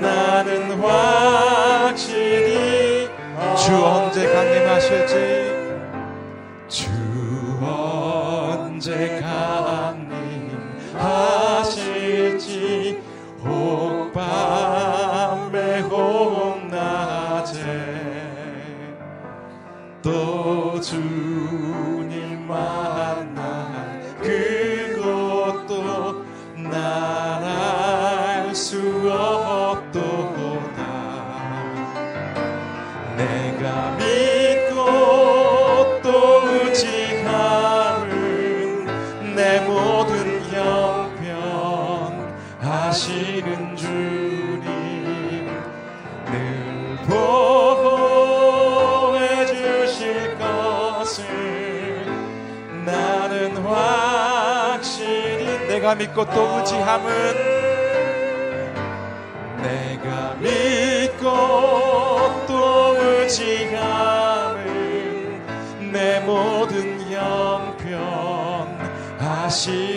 나는 확실히 주 언제 강림하실지 주 언제 믿고 또 의지함은 내가 믿고 또 의지함은 내 모든 형편 아시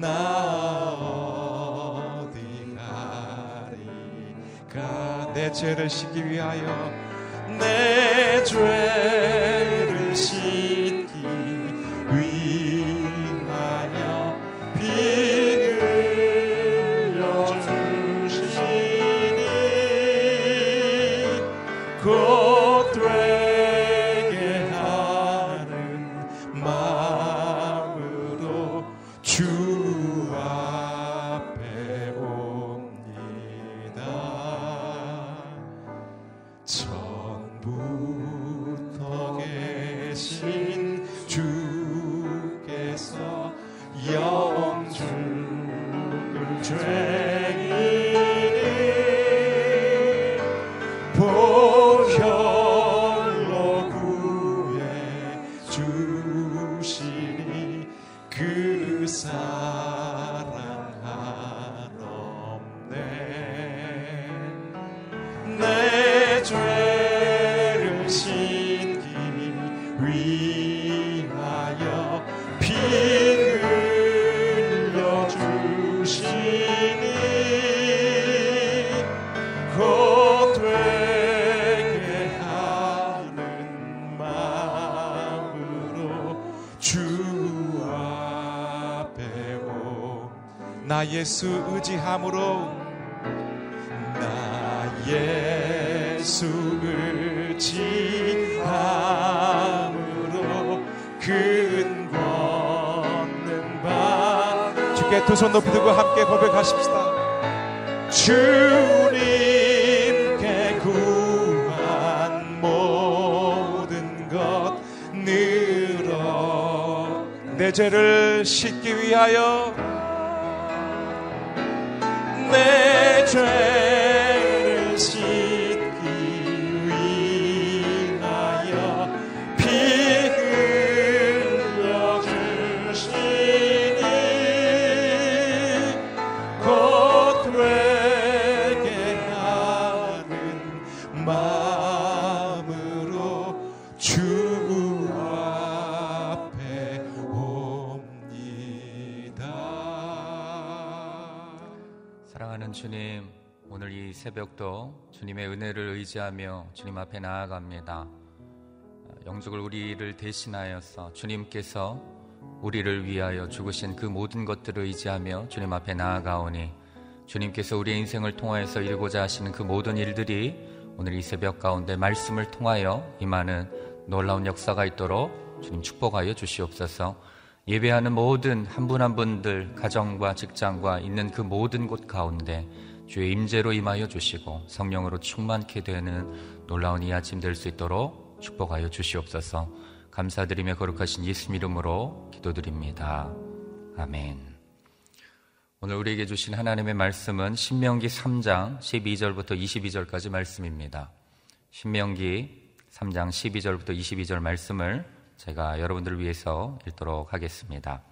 나 어디 가리까 내 죄를 시기 위하여 내 죄. 나 예수 의지함으로 나 예수 의지함으로 근권 얻는 바 주께 두 손 높이 들고 함께 고백하십시다. 주님께 구한 모든 것 늘어 내 죄를 씻기 위하여 내죄 새벽도 주님의 은혜를 의지하며 주님 앞에 나아갑니다. 영적을 우리를 대신하여서 주님께서 우리를 위하여 죽으신 그 모든 것들을 의지하며 주님 앞에 나아가오니 주님께서 우리의 인생을 통하여서 이루고자 하시는 그 모든 일들이 오늘 이 새벽 가운데 말씀을 통하여 임하는 놀라운 역사가 있도록 주님 축복하여 주시옵소서. 예배하는 모든 한 분한 분들 가정과 직장과 있는 그 모든 곳 가운데 주의 임재로 임하여 주시고 성령으로 충만케 되는 놀라운 이 아침 될 수 있도록 축복하여 주시옵소서. 감사드리며 거룩하신 예수 이름으로 기도드립니다. 아멘. 오늘 우리에게 주신 하나님의 말씀은 신명기 3장 12절부터 22절까지 말씀입니다. 신명기 3장 12절부터 22절 말씀을 제가 여러분들을 위해서 읽도록 하겠습니다.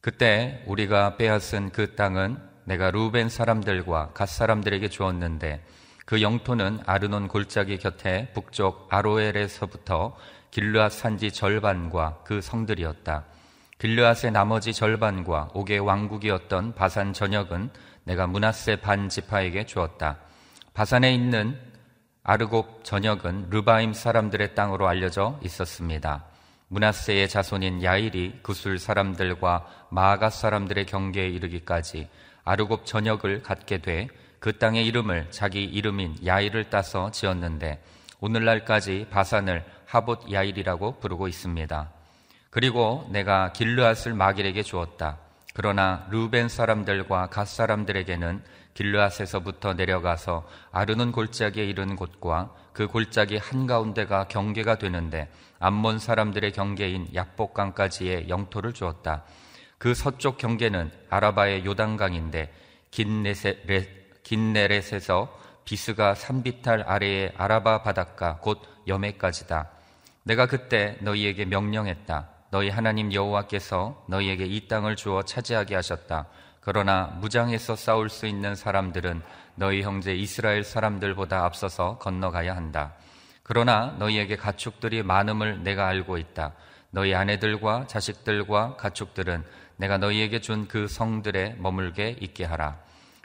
그때 우리가 빼앗은 그 땅은 내가 루벤 사람들과 갓 사람들에게 주었는데 그 영토는 아르논 골짜기 곁에 북쪽 아로엘에서부터 길르앗 산지 절반과 그 성들이었다. 길르앗의 나머지 절반과 옥의 왕국이었던 바산 전역은 내가 문하세 반 지파에게 주었다. 바산에 있는 아르곱 전역은 르바임 사람들의 땅으로 알려져 있었습니다. 문하세의 자손인 야일이 구술 사람들과 마아가 사람들의 경계에 이르기까지 아르곱 전역을 갖게 돼 그 땅의 이름을 자기 이름인 야일을 따서 지었는데 오늘날까지 바산을 하봇 야일이라고 부르고 있습니다. 그리고 내가 길르앗을 마길에게 주었다. 그러나 루벤 사람들과 갓 사람들에게는 길르앗에서부터 내려가서 아르논 골짜기에 이른 곳과 그 골짜기 한가운데가 경계가 되는데 암몬 사람들의 경계인 약복강까지의 영토를 주었다. 그 서쪽 경계는 아라바의 요단강인데 긴네렛에서 비스가 산비탈 아래의 아라바 바닷가 곧 여매까지다. 내가 그때 너희에게 명령했다. 너희 하나님 여호와께서 너희에게 이 땅을 주어 차지하게 하셨다. 그러나 무장해서 싸울 수 있는 사람들은 너희 형제 이스라엘 사람들보다 앞서서 건너가야 한다. 그러나 너희에게 가축들이 많음을 내가 알고 있다. 너희 아내들과 자식들과 가축들은 내가 너희에게 준 그 성들에 머물게 있게 하라.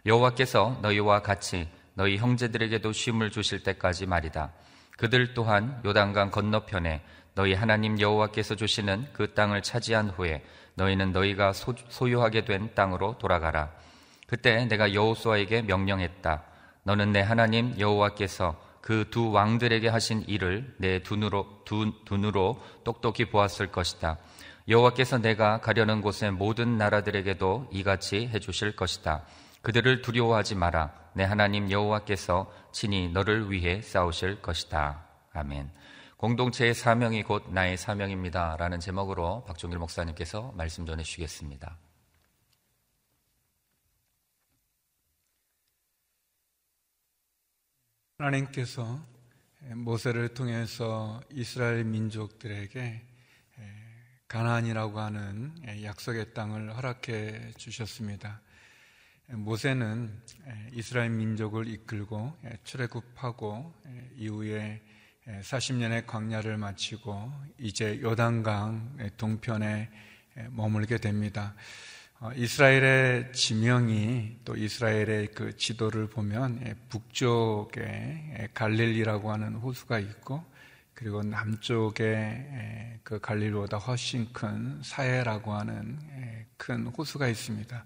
여호와께서 너희와 같이 너희 형제들에게도 쉼을 주실 때까지 말이다. 그들 또한 요단강 건너편에 너희 하나님 여호와께서 주시는 그 땅을 차지한 후에 너희는 너희가 소유하게 된 땅으로 돌아가라. 그때 내가 여호수아에게 명령했다. 너는 내 하나님 여호와께서 그 두 왕들에게 하신 일을 내 눈으로 두, 눈으로 똑똑히 보았을 것이다. 여호와께서 내가 가려는 곳의 모든 나라들에게도 이같이 해주실 것이다. 그들을 두려워하지 마라. 내 하나님 여호와께서 친히 너를 위해 싸우실 것이다. 아멘. 공동체의 사명이 곧 나의 사명입니다. 라는 제목으로 박종길 목사님께서 말씀 전해 주시겠습니다. 하나님께서 모세를 통해서 이스라엘 민족들에게 가나안이라고 하는 약속의 땅을 허락해 주셨습니다. 모세는 이스라엘 민족을 이끌고 출애굽하고 이후에 40년의 광야를 마치고 이제 요단강 동편에 머물게 됩니다. 어, 이스라엘의 지명이 또 이스라엘의 그 지도를 보면 북쪽에 갈릴리라고 하는 호수가 있고 그리고 남쪽에 그 갈릴리보다 훨씬 큰 사해라고 하는 큰 호수가 있습니다.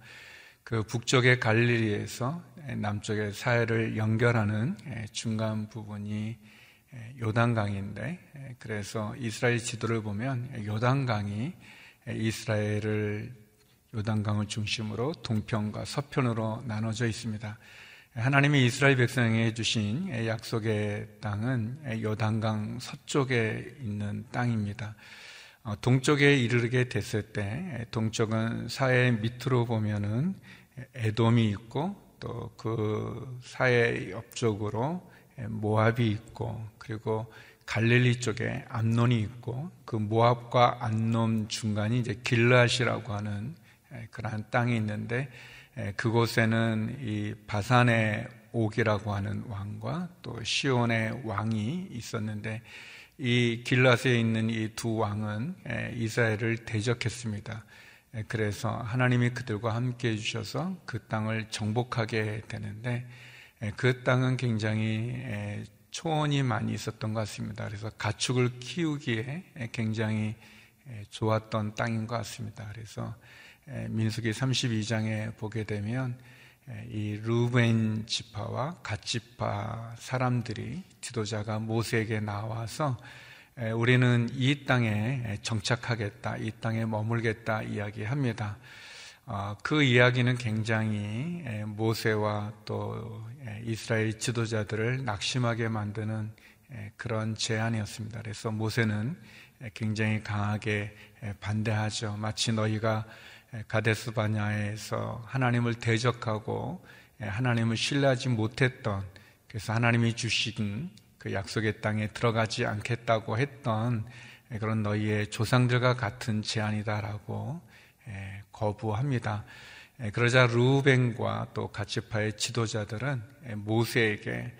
그 북쪽의 갈릴리에서 남쪽의 사해를 연결하는 중간 부분이 요단강인데 그래서 이스라엘 지도를 보면 요단강이 이스라엘을 요단강을 중심으로 동편과 서편으로 나눠져 있습니다. 하나님이 이스라엘 백성에게 주신 약속의 땅은 요단강 서쪽에 있는 땅입니다. 어, 동쪽에 이르게 됐을 때 동쪽은 사해 밑으로 보면은 에돔이 있고 또 그 사해 옆쪽으로 모압이 있고 그리고 갈릴리 쪽에 암논이 있고 그 모압과 암논 중간이 이제 길라시라고 하는 그러한 땅이 있는데 그곳에는 이 바산의 옥이라고 하는 왕과 또 시온의 왕이 있었는데 이 길라스에 있는 이 두 왕은 이스라엘을 대적했습니다. 그래서 하나님이 그들과 함께 해주셔서 그 땅을 정복하게 되는데 그 땅은 굉장히 초원이 많이 있었던 것 같습니다. 그래서 가축을 키우기에 굉장히 좋았던 땅인 것 같습니다. 그래서 민수기 32장에 보게 되면 이 루벤 지파와 갓 지파 사람들이 지도자가 모세에게 나와서 우리는 이 땅에 정착하겠다, 이 땅에 머물겠다 이야기합니다. 어, 그 이야기는 굉장히 모세와 또 이스라엘 지도자들을 낙심하게 만드는 그런 제안이었습니다. 그래서 모세는 굉장히 강하게 반대하죠. 마치 너희가 가데스 바냐에서 하나님을 대적하고 하나님을 신뢰하지 못했던 그래서 하나님이 주신 그 약속의 땅에 들어가지 않겠다고 했던 그런 너희의 조상들과 같은 제안이다라고 거부합니다. 그러자 루벤과 또 가치파의 지도자들은 모세에게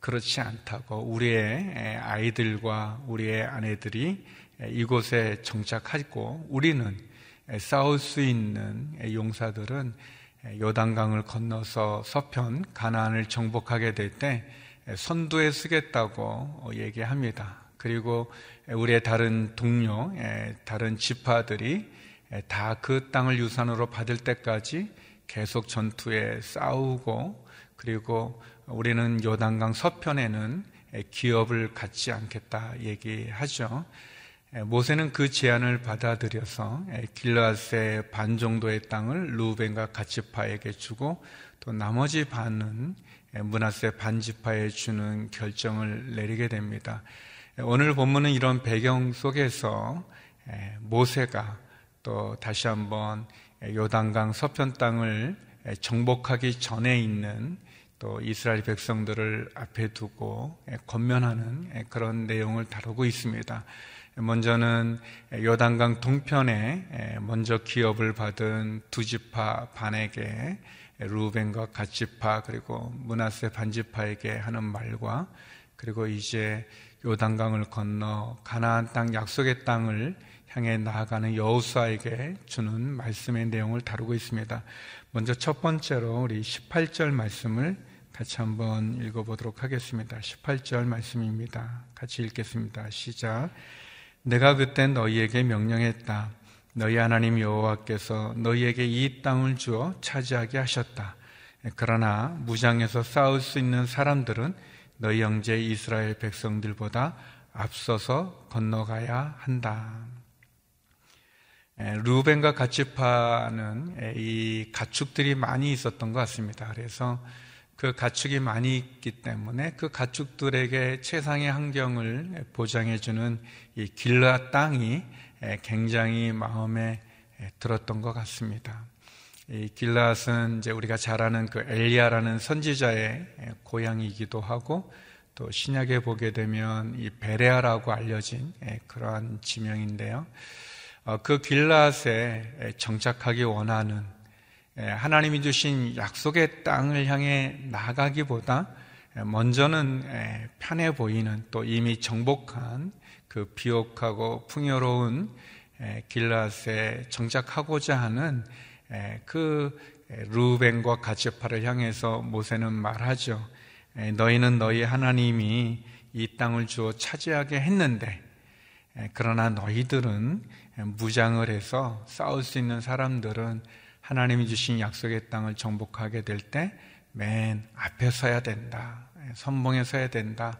그렇지 않다고 우리의 아이들과 우리의 아내들이 이곳에 정착하고 우리는 싸울 수 있는 용사들은 요단강을 건너서 서편 가나안을 정복하게 될 때 선두에 쓰겠다고 얘기합니다. 그리고 우리의 다른 동료, 다른 지파들이 다 그 땅을 유산으로 받을 때까지 계속 전투에 싸우고 그리고 우리는 요단강 서편에는 기업을 갖지 않겠다 얘기하죠. 모세는 그 제안을 받아들여서 길라스의 반 정도의 땅을 루벤과 가치파에게 주고 또 나머지 반은 문하세 반지파에 주는 결정을 내리게 됩니다. 오늘 본문은 이런 배경 속에서 모세가 또 다시 한번 요단강 서편 땅을 정복하기 전에 있는 또 이스라엘 백성들을 앞에 두고 권면하는 그런 내용을 다루고 있습니다. 먼저는 요단강 동편에 먼저 기업을 받은 두 지파 반에게 루벤과 갓지파 그리고 문하세 반지파에게 하는 말과 그리고 이제 요단강을 건너 가나안 땅 약속의 땅을 향해 나아가는 여호수아에게 주는 말씀의 내용을 다루고 있습니다. 먼저 첫 번째로 우리 18절 말씀을 같이 한번 읽어보도록 하겠습니다. 18절 말씀입니다. 같이 읽겠습니다. 시작. 내가 그때 너희에게 명령했다. 너희 하나님 여호와께서 너희에게 이 땅을 주어 차지하게 하셨다. 그러나 무장에서 싸울 수 있는 사람들은 너희 형제 이스라엘 백성들보다 앞서서 건너가야 한다. 루벤과 가치파는 이 가축들이 많이 있었던 것 같습니다. 그래서 그 가축이 많이 있기 때문에 그 가축들에게 최상의 환경을 보장해주는 이 길라 땅이 굉장히 마음에 들었던 것 같습니다. 이 길라앗은 이제 우리가 잘 아는 그 엘리야라는 선지자의 고향이기도 하고 또 신약에 보게 되면 이 베레아라고 알려진 그러한 지명인데요. 어, 그 길라앗에 정착하기 원하는 하나님이 주신 약속의 땅을 향해 나가기보다 먼저는 편해 보이는 또 이미 정복한 그 비옥하고 풍요로운 길라스에 정착하고자 하는 그 루벤과 가츠파를 향해서 모세는 말하죠. 너희는 너희 하나님이 이 땅을 주어 차지하게 했는데 그러나 너희들은 무장을 해서 싸울 수 있는 사람들은 하나님이 주신 약속의 땅을 정복하게 될 때 맨 앞에 서야 된다. 선봉에 서야 된다.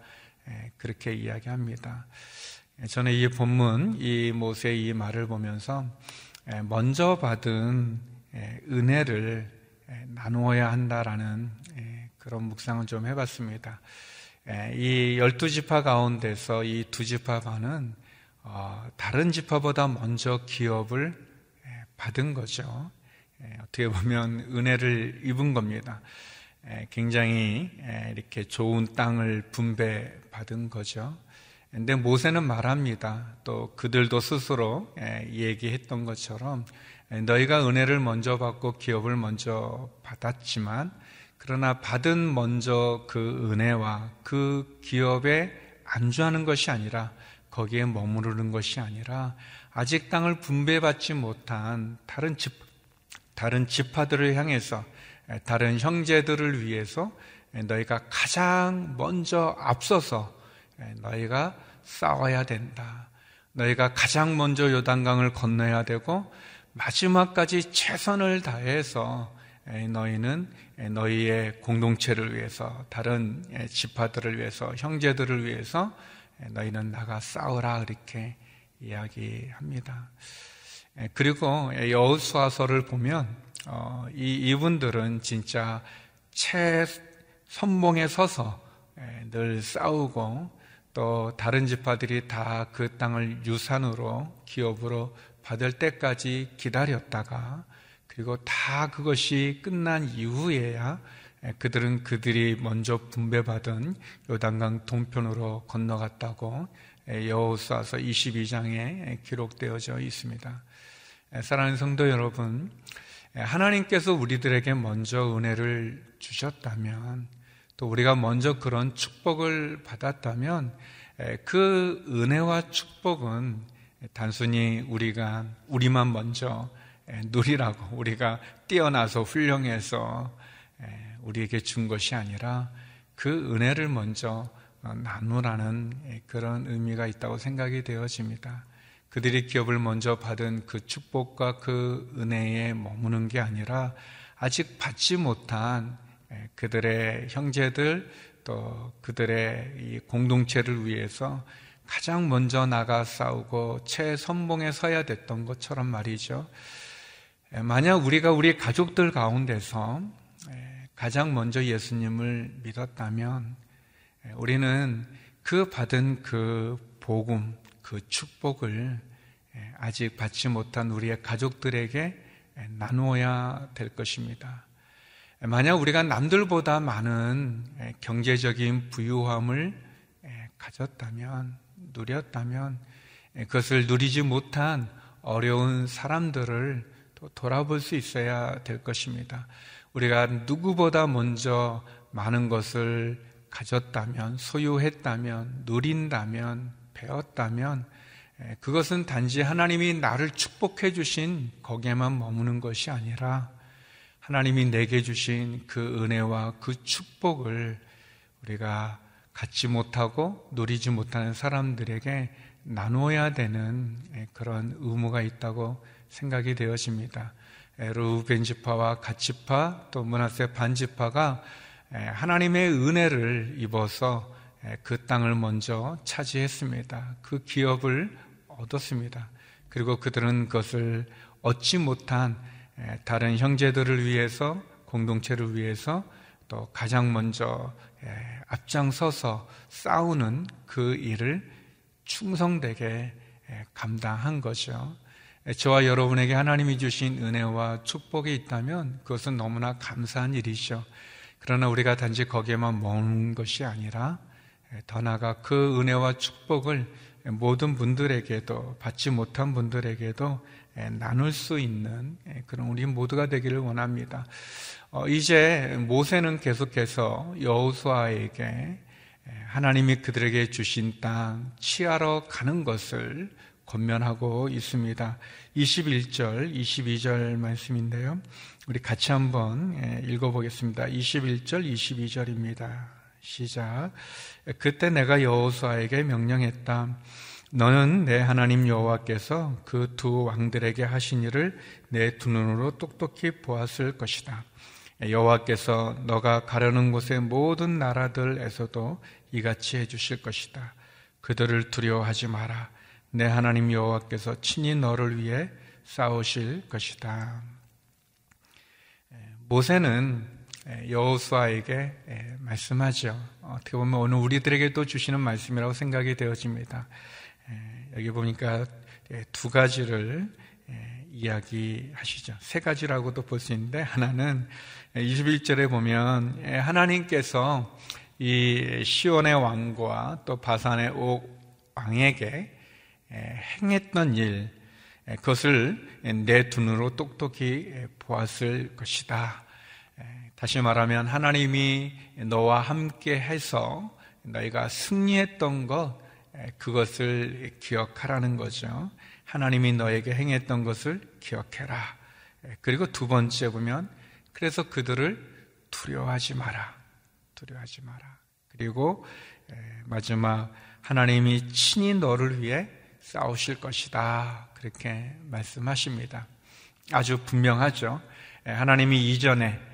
그렇게 이야기합니다. 저는 이 본문, 이 모세의 이 말을 보면서 먼저 받은 은혜를 나누어야 한다라는 그런 묵상을 좀 해봤습니다. 이 열두 지파 가운데서 이 두 지파 반은 어, 다른 지파보다 먼저 기업을 받은 거죠. 어떻게 보면 은혜를 입은 겁니다. 굉장히 이렇게 좋은 땅을 분배받은 거죠. 근데 모세는 말합니다. 또 그들도 스스로 얘기했던 것처럼 너희가 은혜를 먼저 받고 기업을 먼저 받았지만 그러나 받은 먼저 그 은혜와 그 기업에 안주하는 것이 아니라 거기에 머무르는 것이 아니라 아직 땅을 분배받지 못한 다른 집 다른 지파들을 향해서 다른 형제들을 위해서 너희가 가장 먼저 앞서서 너희가 싸워야 된다. 너희가 가장 먼저 요단강을 건너야 되고 마지막까지 최선을 다해서 너희는 너희의 공동체를 위해서 다른 지파들을 위해서 형제들을 위해서 너희는 나가 싸우라 이렇게 이야기합니다. 그리고 여호수아서를 보면 어, 이 이분들은 진짜 최 선봉에 서서 늘 싸우고 또 다른 지파들이 다 그 땅을 유산으로 기업으로 받을 때까지 기다렸다가 그리고 다 그것이 끝난 이후에야 그들은 그들이 먼저 분배받은 요단강 동편으로 건너갔다고 여호수아서 22장에 기록되어져 있습니다. 사랑하는 성도 여러분, 하나님께서 우리들에게 먼저 은혜를 주셨다면 또 우리가 먼저 그런 축복을 받았다면 그 은혜와 축복은 단순히 우리가 우리만 먼저 누리라고 우리가 뛰어나서 훌륭해서 우리에게 준 것이 아니라 그 은혜를 먼저 나누라는 그런 의미가 있다고 생각이 되어집니다. 그들이 기업을 먼저 받은 그 축복과 그 은혜에 머무는 게 아니라 아직 받지 못한 그들의 형제들 또 그들의 공동체를 위해서 가장 먼저 나가 싸우고 최선봉에 서야 됐던 것처럼 말이죠. 만약 우리가 우리 가족들 가운데서 가장 먼저 예수님을 믿었다면 우리는 그 받은 그 복음, 그 축복을 아직 받지 못한 우리의 가족들에게 나누어야 될 것입니다. 만약 우리가 남들보다 많은 경제적인 부유함을 가졌다면, 누렸다면, 그것을 누리지 못한 어려운 사람들을 돌아볼 수 있어야 될 것입니다. 우리가 누구보다 먼저 많은 것을 가졌다면, 소유했다면, 누린다면, 배웠다면, 그것은 단지 하나님이 나를 축복해 주신 거기에만 머무는 것이 아니라 하나님이 내게 주신 그 은혜와 그 축복을 우리가 갖지 못하고 누리지 못하는 사람들에게 나누어야 되는 그런 의무가 있다고 생각이 되어집니다. 루벤 지파와 갓 지파 또 문하세 반 지파가 하나님의 은혜를 입어서 그 땅을 먼저 차지했습니다. 그 기업을 얻었습니다. 그리고 그들은 그것을 얻지 못한 다른 형제들을 위해서 공동체를 위해서 또 가장 먼저 앞장서서 싸우는 그 일을 충성되게 감당한 거죠. 저와 여러분에게 하나님이 주신 은혜와 축복이 있다면 그것은 너무나 감사한 일이죠. 그러나 우리가 단지 거기에만 머는 것이 아니라 더 나아가 그 은혜와 축복을 모든 분들에게도 받지 못한 분들에게도 나눌 수 있는 그런 우리 모두가 되기를 원합니다. 어, 이제 모세는 계속해서 여호수아에게 하나님이 그들에게 주신 땅 치하러 가는 것을 권면하고 있습니다. 21절, 22절 말씀인데요. 우리 같이 한번 예, 읽어보겠습니다. 21절, 22절입니다. 시작. 그때 내가 여호수아에게 명령했다. 너는 내 하나님 여호와께서 그 두 왕들에게 하신 일을 내 두 눈으로 똑똑히 보았을 것이다. 여호와께서 너가 가려는 곳의 모든 나라들에서도 이같이 해주실 것이다. 그들을 두려워하지 마라. 내 하나님 여호와께서 친히 너를 위해 싸우실 것이다. 모세는 여호수아에게 말씀하죠. 어떻게 보면 오늘 우리들에게도 주시는 말씀이라고 생각이 되어집니다. 여기 보니까 두 가지를 이야기하시죠. 세 가지라고도 볼 수 있는데 하나는 21절에 보면 하나님께서 이 시온의 왕과 또 바산의 옥 왕에게 행했던 일 그것을 내 눈으로 똑똑히 보았을 것이다. 다시 말하면 하나님이 너와 함께 해서 너희가 승리했던 것 그것을 기억하라는 거죠. 하나님이 너에게 행했던 것을 기억해라. 그리고 두 번째 보면 그래서 그들을 두려워하지 마라. 두려워하지 마라. 그리고 마지막 하나님이 친히 너를 위해 싸우실 것이다. 그렇게 말씀하십니다. 아주 분명하죠. 하나님이 이전에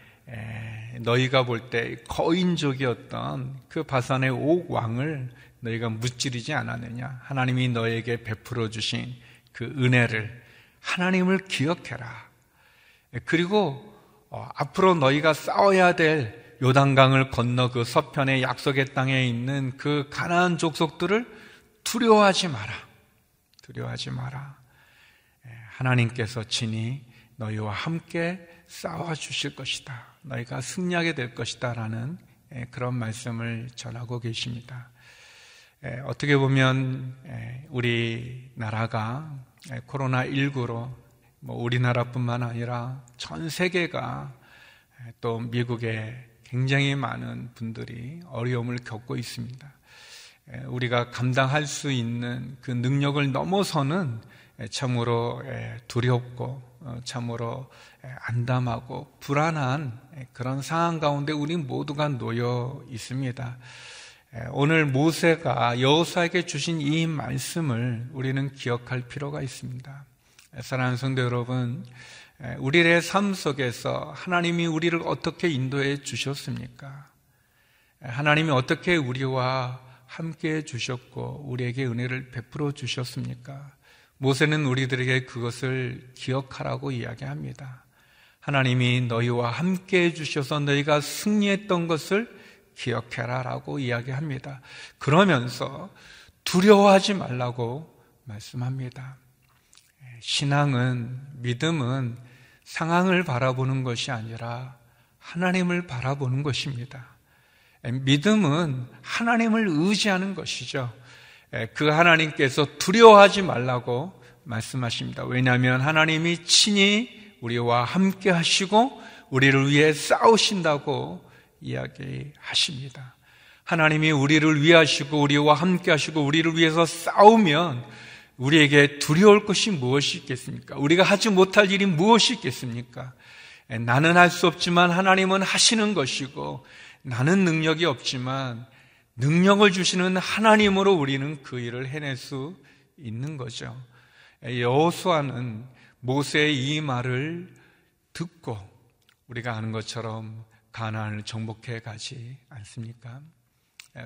너희가 볼 때 거인족이었던 그 바산의 옥 왕을 너희가 무찌르지 않았느냐? 하나님이 너에게 베풀어 주신 그 은혜를 하나님을 기억해라. 그리고 어, 앞으로 너희가 싸워야 될 요단강을 건너 그 서편의 약속의 땅에 있는 그 가나안 족속들을 두려워하지 마라. 두려워하지 마라. 하나님께서 친히 너희와 함께 싸워 주실 것이다. 너희가 승리하게 될 것이다 라는 그런 말씀을 전하고 계십니다. 어떻게 보면 우리 나라가 코로나19로 뭐 우리나라뿐만 아니라 전 세계가 또 미국에 굉장히 많은 분들이 어려움을 겪고 있습니다. 우리가 감당할 수 있는 그 능력을 넘어서는 참으로 두렵고 어, 참으로 안담하고 불안한 그런 상황 가운데 우리 모두가 놓여 있습니다. 오늘 모세가 여호수아에게 주신 이 말씀을 우리는 기억할 필요가 있습니다. 사랑하는 성도 여러분, 우리의 삶 속에서 하나님이 우리를 어떻게 인도해 주셨습니까? 하나님이 어떻게 우리와 함께 해 주셨고 우리에게 은혜를 베풀어 주셨습니까? 모세는 우리들에게 그것을 기억하라고 이야기합니다. 하나님이 너희와 함께 해 주셔서 너희가 승리했던 것을 기억해라 라고 이야기합니다. 그러면서 두려워하지 말라고 말씀합니다. 신앙은, 믿음은 상황을 바라보는 것이 아니라 하나님을 바라보는 것입니다. 믿음은 하나님을 의지하는 것이죠. 그 하나님께서 두려워하지 말라고 말씀하십니다. 왜냐하면 하나님이 친히 우리와 함께 하시고 우리를 위해 싸우신다고 이야기하십니다. 하나님이 우리를 위하시고 우리와 함께 하시고 우리를 위해서 싸우면 우리에게 두려울 것이 무엇이 있겠습니까? 우리가 하지 못할 일이 무엇이 있겠습니까? 나는 할 수 없지만 하나님은 하시는 것이고 나는 능력이 없지만 능력을 주시는 하나님으로 우리는 그 일을 해낼 수 있는 거죠. 여호수아는 모세의 이 말을 듣고 우리가 아는 것처럼 가나안을 정복해 가지 않습니까?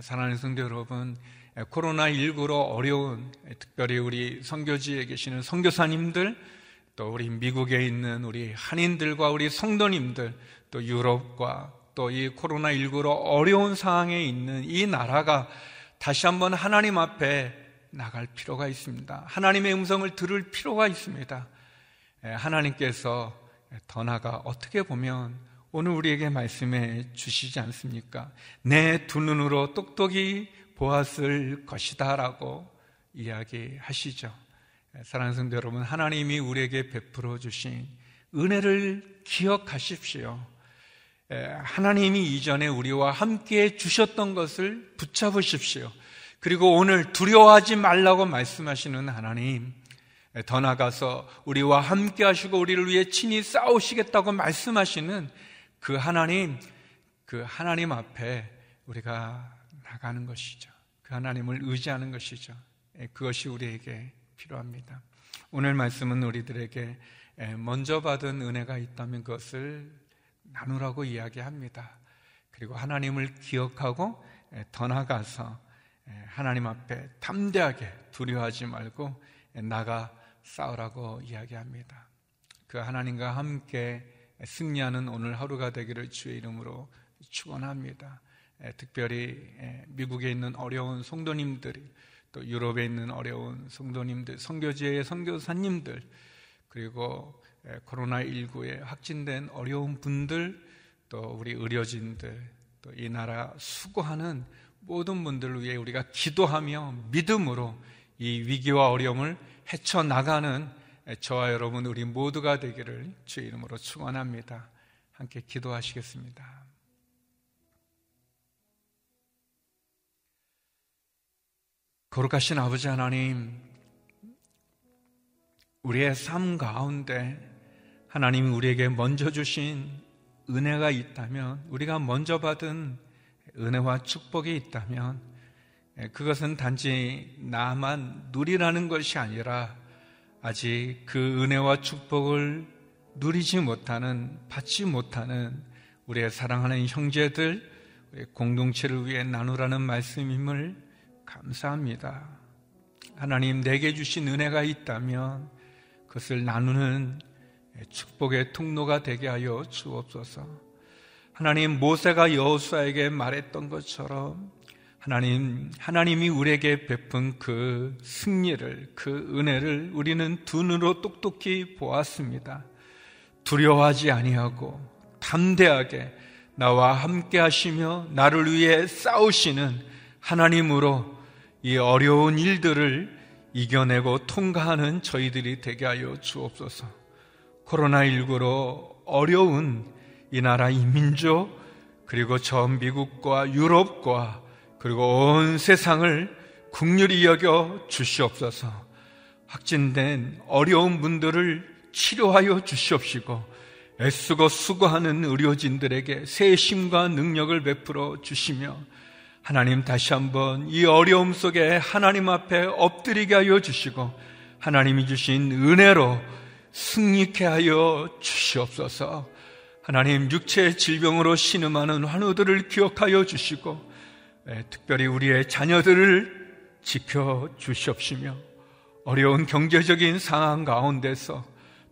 사랑하는 성도 여러분, 코로나19로 어려운 특별히 우리 선교지에 계시는 선교사님들 또 우리 미국에 있는 우리 한인들과 우리 성도님들 또 유럽과 또 이 코로나19로 어려운 상황에 있는 이 나라가 다시 한번 하나님 앞에 나갈 필요가 있습니다. 하나님의 음성을 들을 필요가 있습니다. 하나님께서 더 나가 어떻게 보면 오늘 우리에게 말씀해 주시지 않습니까? 내 두 눈으로 똑똑히 보았을 것이다 라고 이야기하시죠. 사랑하는 성도 여러분, 하나님이 우리에게 베풀어 주신 은혜를 기억하십시오. 하나님이 이전에 우리와 함께 주셨던 것을 붙잡으십시오. 그리고 오늘 두려워하지 말라고 말씀하시는 하나님, 더 나가서 우리와 함께 하시고 우리를 위해 친히 싸우시겠다고 말씀하시는 그 하나님, 그 하나님 앞에 우리가 나가는 것이죠. 그 하나님을 의지하는 것이죠. 그것이 우리에게 필요합니다. 오늘 말씀은 우리들에게 먼저 받은 은혜가 있다면 그것을 나누라고 이야기합니다. 그리고 하나님을 기억하고 더 나가서 하나님 앞에 담대하게 두려워하지 말고 나가 싸우라고 이야기합니다. 그 하나님과 함께 승리하는 오늘 하루가 되기를 주의 이름으로 축원합니다. 특별히 미국에 있는 어려운 성도님들이 또 유럽에 있는 어려운 성도님들, 선교지의 선교사님들 그리고 코로나19에 확진된 어려운 분들 또 우리 의료진들 또 이 나라 수고하는 모든 분들을 위해 우리가 기도하며 믿음으로 이 위기와 어려움을 헤쳐나가는 저와 여러분 우리 모두가 되기를 주의 이름으로 축원합니다. 함께 기도하시겠습니다. 거룩하신 아버지 하나님, 우리의 삶 가운데 하나님이 우리에게 먼저 주신 은혜가 있다면, 우리가 먼저 받은 은혜와 축복이 있다면, 그것은 단지 나만 누리라는 것이 아니라 아직 그 은혜와 축복을 누리지 못하는, 받지 못하는 우리의 사랑하는 형제들, 공동체를 위해 나누라는 말씀임을 감사합니다. 하나님 내게 주신 은혜가 있다면 그것을 나누는 축복의 통로가 되게 하여 주옵소서. 하나님 모세가 여호수아에게 말했던 것처럼 하나님 하나님이 우리에게 베푼 그 승리를 그 은혜를 우리는 두 눈으로 똑똑히 보았습니다. 두려워하지 아니하고 담대하게 나와 함께 하시며 나를 위해 싸우시는 하나님으로 이 어려운 일들을 이겨내고 통과하는 저희들이 되게 하여 주옵소서. 코로나19로 어려운 이 나라 이민족, 그리고 전 미국과 유럽과 그리고 온 세상을 국률이 여겨 주시옵소서. 확진된 어려운 분들을 치료하여 주시옵시고 애쓰고 수고하는 의료진들에게 새 힘과 능력을 베풀어 주시며 하나님 다시 한번 이 어려움 속에 하나님 앞에 엎드리게 하여 주시고 하나님이 주신 은혜로 승리케 하여 주시옵소서. 하나님 육체의 질병으로 신음하는 환우들을 기억하여 주시고 예, 특별히 우리의 자녀들을 지켜 주시옵시며 어려운 경제적인 상황 가운데서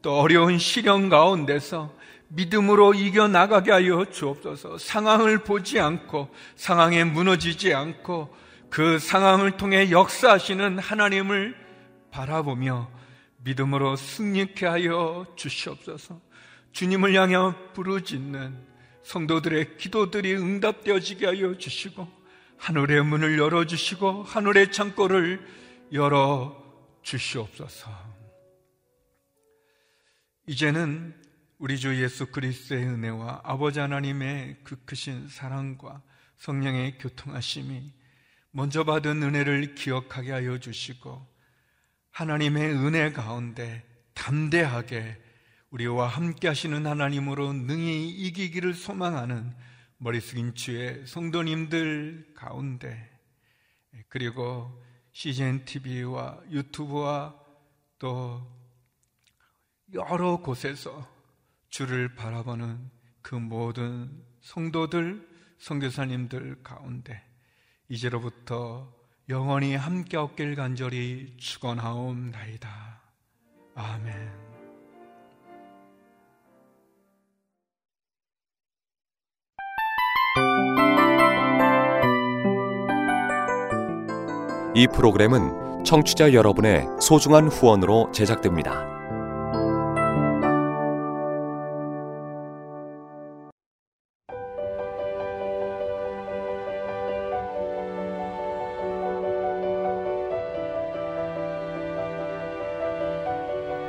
또 어려운 시련 가운데서 믿음으로 이겨나가게 하여 주옵소서. 상황을 보지 않고 상황에 무너지지 않고 그 상황을 통해 역사하시는 하나님을 바라보며 믿음으로 승리케 하여 주시옵소서. 주님을 향해 부르짖는 성도들의 기도들이 응답되어지게 하여 주시고 하늘의 문을 열어주시고 하늘의 창고를 열어 주시옵소서. 이제는 우리 주 예수 그리스도의 은혜와 아버지 하나님의 그 크신 사랑과 성령의 교통하심이 먼저 받은 은혜를 기억하게 하여 주시고 하나님의 은혜 가운데 담대하게 우리와 함께 하시는 하나님으로 능히 이기기를 소망하는 머리 숙인 주의 성도님들 가운데 그리고 CGN TV와 유튜브와 또 여러 곳에서 주를 바라보는 그 모든 성도들, 성교사님들 가운데 이제로부터 영원히 함께 없길 간절히 축원하옵나이다. 아멘. 이 프로그램은 청취자 여러분의 소중한 후원으로 제작됩니다.